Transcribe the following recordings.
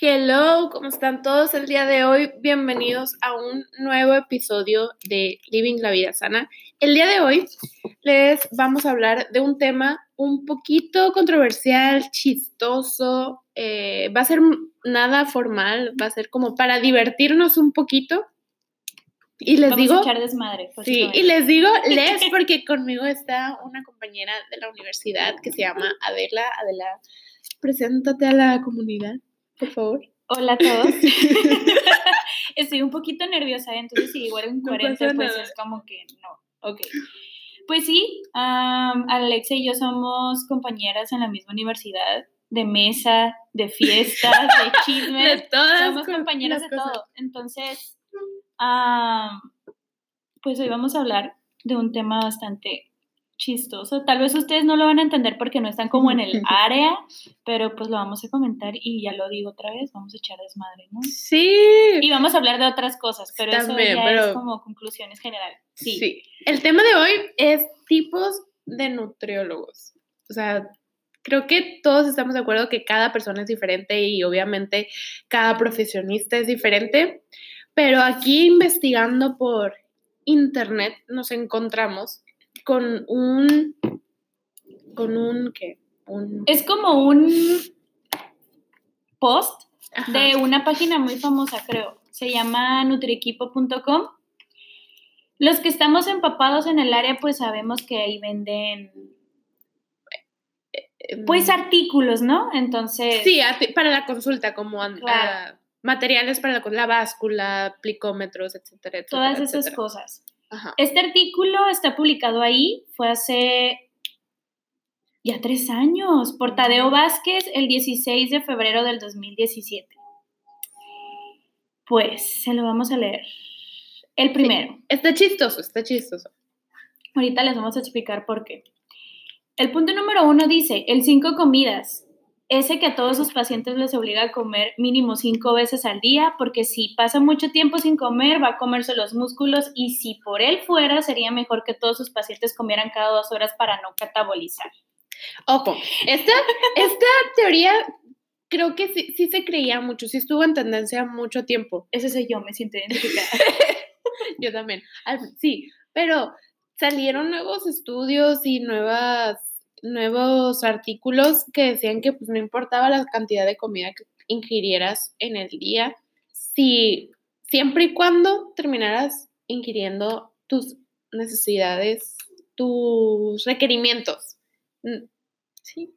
Hello, ¿cómo están todos el día de hoy? Bienvenidos a un nuevo episodio de Living la Vida Sana. El día de hoy les vamos a hablar de un tema un poquito controversial, chistoso, eh, va a ser nada formal, va a ser como para divertirnos un poquito. Y les Vamos digo, a echar desmadre. pues, sí, y les digo les porque conmigo está una compañera de la universidad que se llama Adela. Adela, preséntate a la comunidad, por favor. Hola a todos. Estoy un poquito nerviosa, entonces si igual No 40, pasa pues es como que no. Ok. Pues sí, am, Alexa y yo somos compañeras en la misma universidad, de mesa, de fiestas, de De chismes. todas somos co- compañeras de todo. Entonces, am, pues hoy vamos a hablar de un tema bastante chistoso. Tal vez ustedes no lo van a entender porque no están como en el área, pero pues lo vamos a comentar y ya lo digo otra vez, vamos a echar desmadre, ¿no? Sí. Y vamos a hablar de otras cosas, pero También, eso ya pero- es como conclusiones generales. Sí. Sí. El tema de hoy es tipos de nutriólogos. O sea, creo que todos estamos de acuerdo que cada persona es diferente y obviamente cada profesionista es diferente, pero aquí investigando por internet nos encontramos con un con un qué? Un Es como un post ajá. de una página muy famosa, creo. Se llama nutriequipo.com. Los que estamos empapados en el área, pues sabemos que ahí venden, pues, artículos, ¿no? Entonces, Sí, para la consulta, como Claro. Materiales para la, la báscula, plicómetros, etcétera, etcétera. todas esas etcétera. cosas. Ajá. Este artículo está publicado ahí, fue hace ya tres años, por Tadeo Vázquez, el 16 de febrero del 2017. Pues, se lo vamos a leer. El primero. Está chistoso, está chistoso. Ahorita les vamos a explicar por qué. El punto número uno dice, el cinco comidas, ese que a todos sus pacientes les obliga a comer mínimo cinco veces al día, porque si pasa mucho tiempo sin comer, va a comerse los músculos y si por él fuera, sería mejor que todos sus pacientes comieran cada dos horas para no catabolizar. Ojo, esta, esta teoría creo que sí, sí se creía mucho, sí estuvo en tendencia mucho tiempo. Ese soy yo, me siento identificada. Yo también. Sí, pero salieron nuevos estudios y nuevas, nuevos artículos que decían que pues no importaba la cantidad de comida que ingirieras en el día, si siempre y cuando terminaras ingiriendo tus necesidades, tus requerimientos. Mm, Sí.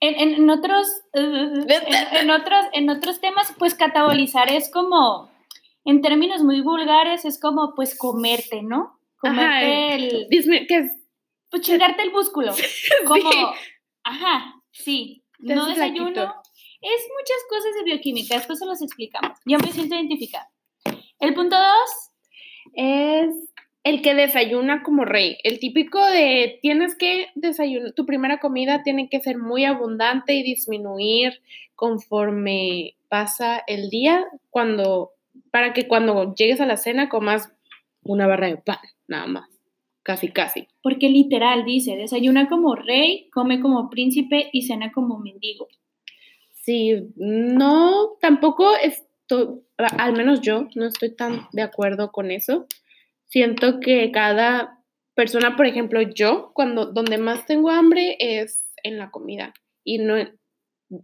En, en- otros, en, en otros, en otros temas, pues catabolizar es como, en términos muy vulgares, es como pues comerte, ¿no? Comerte Ajá, el, que es- pues chingarte el músculo. Como, Sí. ajá, sí, no desayuno. flaquito. Es muchas cosas de bioquímica, después se los explicamos. Yo me siento identificada. El punto dos, es el que desayuna como rey. El típico de tienes que desayunar, tu primera comida tiene que ser muy abundante y disminuir conforme pasa el día, cuando, para que cuando llegues a la cena comas una barra de pan, nada más. Casi, casi. Porque literal dice, desayuna como rey, come como príncipe y cena como mendigo. Sí, no, tampoco estoy, al menos yo no estoy tan de acuerdo con eso. Siento que cada persona, por ejemplo, yo, cuando donde más tengo hambre es en la comida y no,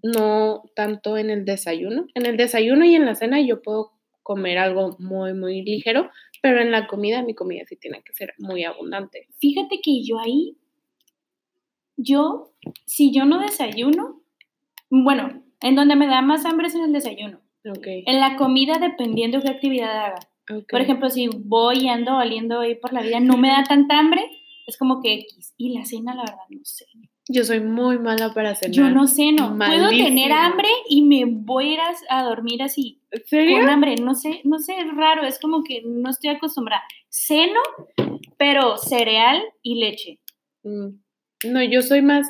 no tanto en el desayuno. En el desayuno y en la cena yo puedo comer algo muy, muy ligero, pero en la comida, mi comida sí tiene que ser muy abundante. Fíjate que yo ahí, yo, si yo no desayuno, bueno, en donde me da más hambre es en el desayuno. En la comida, dependiendo qué actividad haga. Por ejemplo, si voy y ando valiendo ahí por la vida, no me da tanta hambre, es como que X. Y la cena, la verdad, no sé. Yo soy muy mala para cenar. Yo no ceno. Puedo tener hambre y me voy a ir a, dormir así, ¿En serio? con hambre. No sé, no sé, es raro, es como que no estoy acostumbrada. Ceno, pero cereal y leche. Mm, No, yo soy más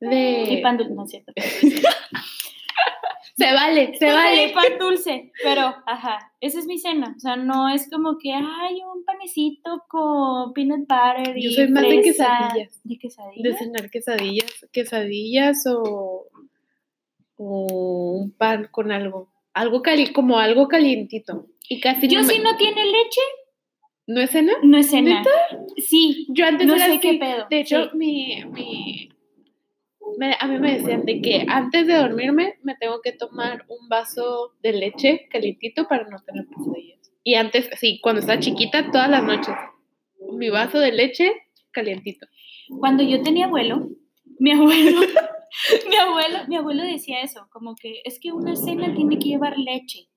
Y de... pan dulce, no es cierto. Se vale, se vale. pan dulce, pero, ajá, esa es mi cena. O sea, no es como que, ay, un panecito con peanut butter y Yo soy más de quesadillas. ¿De De quesadillas? cenar quesadillas, quesadillas o, o pan con algo. Algo cali como algo calientito. Y casi Yo no si me- no tiene leche, ¿No es cena? no es cena. Sí, Yo antes no era sé así. qué pedo. De hecho, Sí. mi, mi me- a mí me decían de que antes de dormirme me tengo que tomar un vaso de leche calientito para no tener pesadillas. Y antes, sí, cuando estaba chiquita, todas las noches, mi vaso de leche calientito. Cuando yo tenía abuelo, mi abuelo, mi abuelo, mi abuelo decía eso, como que es que una cena tiene que llevar leche.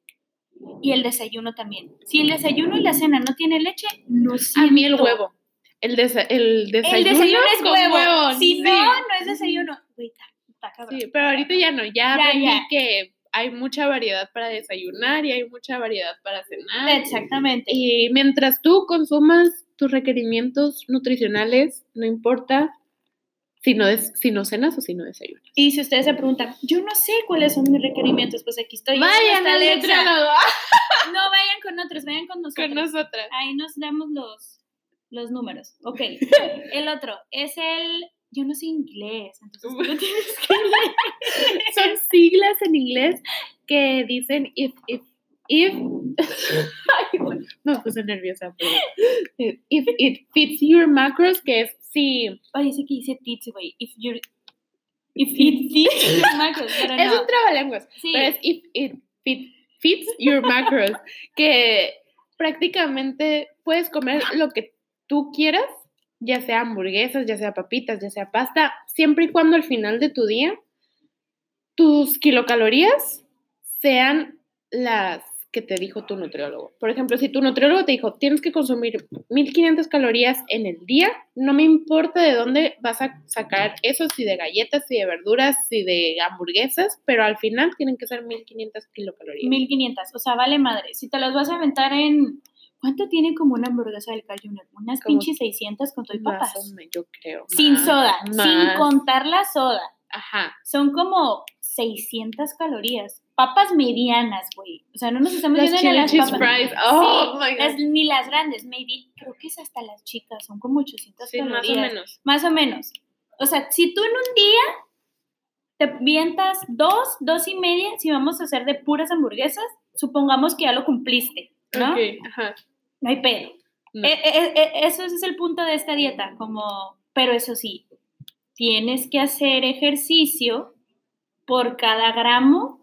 Y el desayuno también. Si el desayuno y la cena no tiene leche, no A mí el siento. huevo. El, desa- el desayuno, El desayuno es con huevo. Si sí. no, no es desayuno. Güey, está, cabrón. Sí, pero ahorita ya no, ya, Ya, aprendí ya. que hay mucha variedad para desayunar y hay mucha variedad para cenar. Exactamente. Y mientras tú consumas tus requerimientos nutricionales, no importa si no, des- si no cenas o si no desayunas. Y si ustedes se preguntan, yo no sé cuáles son mis requerimientos, pues aquí estoy. Vayan al nutriólogo No vayan con otros, vayan con nosotros. con nosotras. Ahí nos damos los, los números. Ok. El otro es el. Yo no sé inglés, entonces lo tienes que leer. Son siglas en inglés que dicen if, if, if. Ay, bueno, me puse nerviosa. Pero, if it fits your macros, que es si Oye, ese que dice tits, güey. If you're. If it fits your macros, pero es no. un trabalenguas. Sí. Pero es if it fit- fits your macros, que prácticamente puedes comer lo que tú quieras, ya sea hamburguesas, ya sea papitas, ya sea pasta, siempre y cuando al final de tu día tus kilocalorías sean las que te dijo tu nutriólogo. Por ejemplo, si tu nutriólogo te dijo, tienes que consumir 1500 calorías en el día, no me importa de dónde vas a sacar eso, si de galletas, si de verduras, si de hamburguesas, pero al final tienen que ser 1500 kilocalorías. 1500. O sea, vale madre. Si te las vas a aventar en. ¿Cuánto tiene como una hamburguesa del Carl Jr.? Unas pinches 600 con todo y Más papas. o menos, yo creo. Sin más, soda, sin más. contar la soda. Ajá. Son como 600 calorías. Papas medianas, güey. O sea, no nos estamos Las chili las papas. fries. Oh, Sí, my God. las- ni las grandes, maybe. Creo que es hasta las chicas, son como 800 Sí, más calorías. o menos. Más o menos. O sea, si tú en un día te vientas dos, dos y media, si vamos a hacer de puras hamburguesas, supongamos que ya lo cumpliste, ¿no? Ok, ajá. No hay pedo. No. E- e- e- eso es el punto de esta dieta, como, pero eso sí, tienes que hacer ejercicio por cada gramo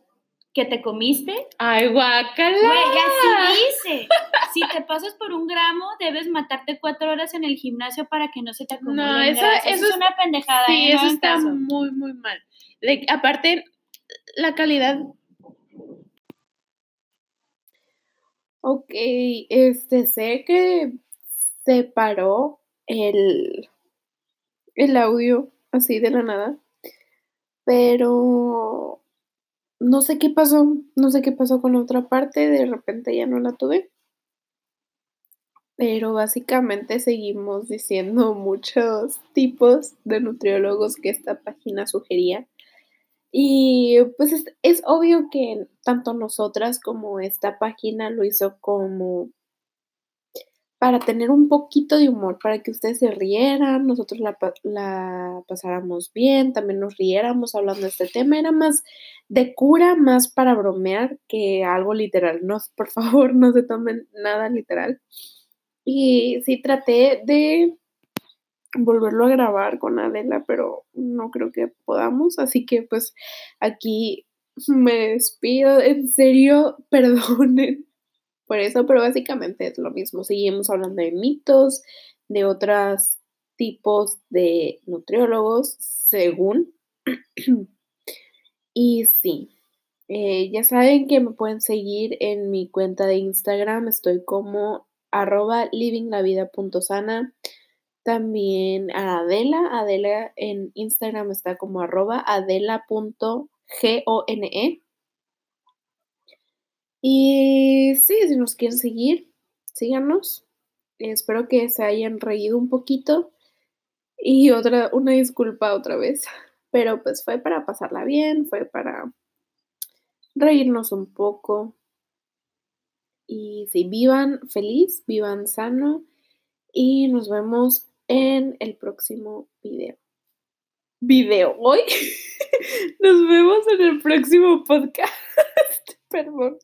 que te comiste. Ay, guacala. Güey, así dice. Si te pasas por un gramo, debes matarte cuatro horas en el gimnasio para que no se te acumule No, eso- es una pendejada. Sí, ¿eh? No eso está caso. muy, muy mal. Like, aparte, la calidad. Ok, este, sé que se paró el, el audio así de la nada, pero no sé qué pasó, no sé qué pasó con la otra parte, de repente ya no la tuve. Pero básicamente seguimos diciendo muchos tipos de nutriólogos que esta página sugería. Y pues es, obvio que tanto nosotras como esta página lo hizo como para tener un poquito de humor, para que ustedes se rieran, nosotros la, la pasáramos bien, también nos riéramos hablando de este tema. Era más de cura, más para bromear que algo literal. No, por favor, no se tomen nada literal. Y sí traté de volverlo a grabar con Adela, pero no creo que podamos. Así que pues aquí me despido. En serio, perdonen por eso, pero básicamente es lo mismo. Seguimos hablando de mitos, de otros tipos de nutriólogos, según. y sí, eh, ya saben que me pueden seguir en mi cuenta de Instagram. Estoy como arroba livinglavida.sana. También a Adela. Adela en Instagram está como arroba adela.gone. Y sí, si nos quieren seguir, síganos. Espero que se hayan reído un poquito. Y otra, una disculpa otra vez. Pero pues fue para pasarla bien, fue para reírnos un poco. Y sí, vivan feliz, vivan sano. Y nos vemos en el próximo video. video hoy. Nos vemos en el próximo podcast. Perdón.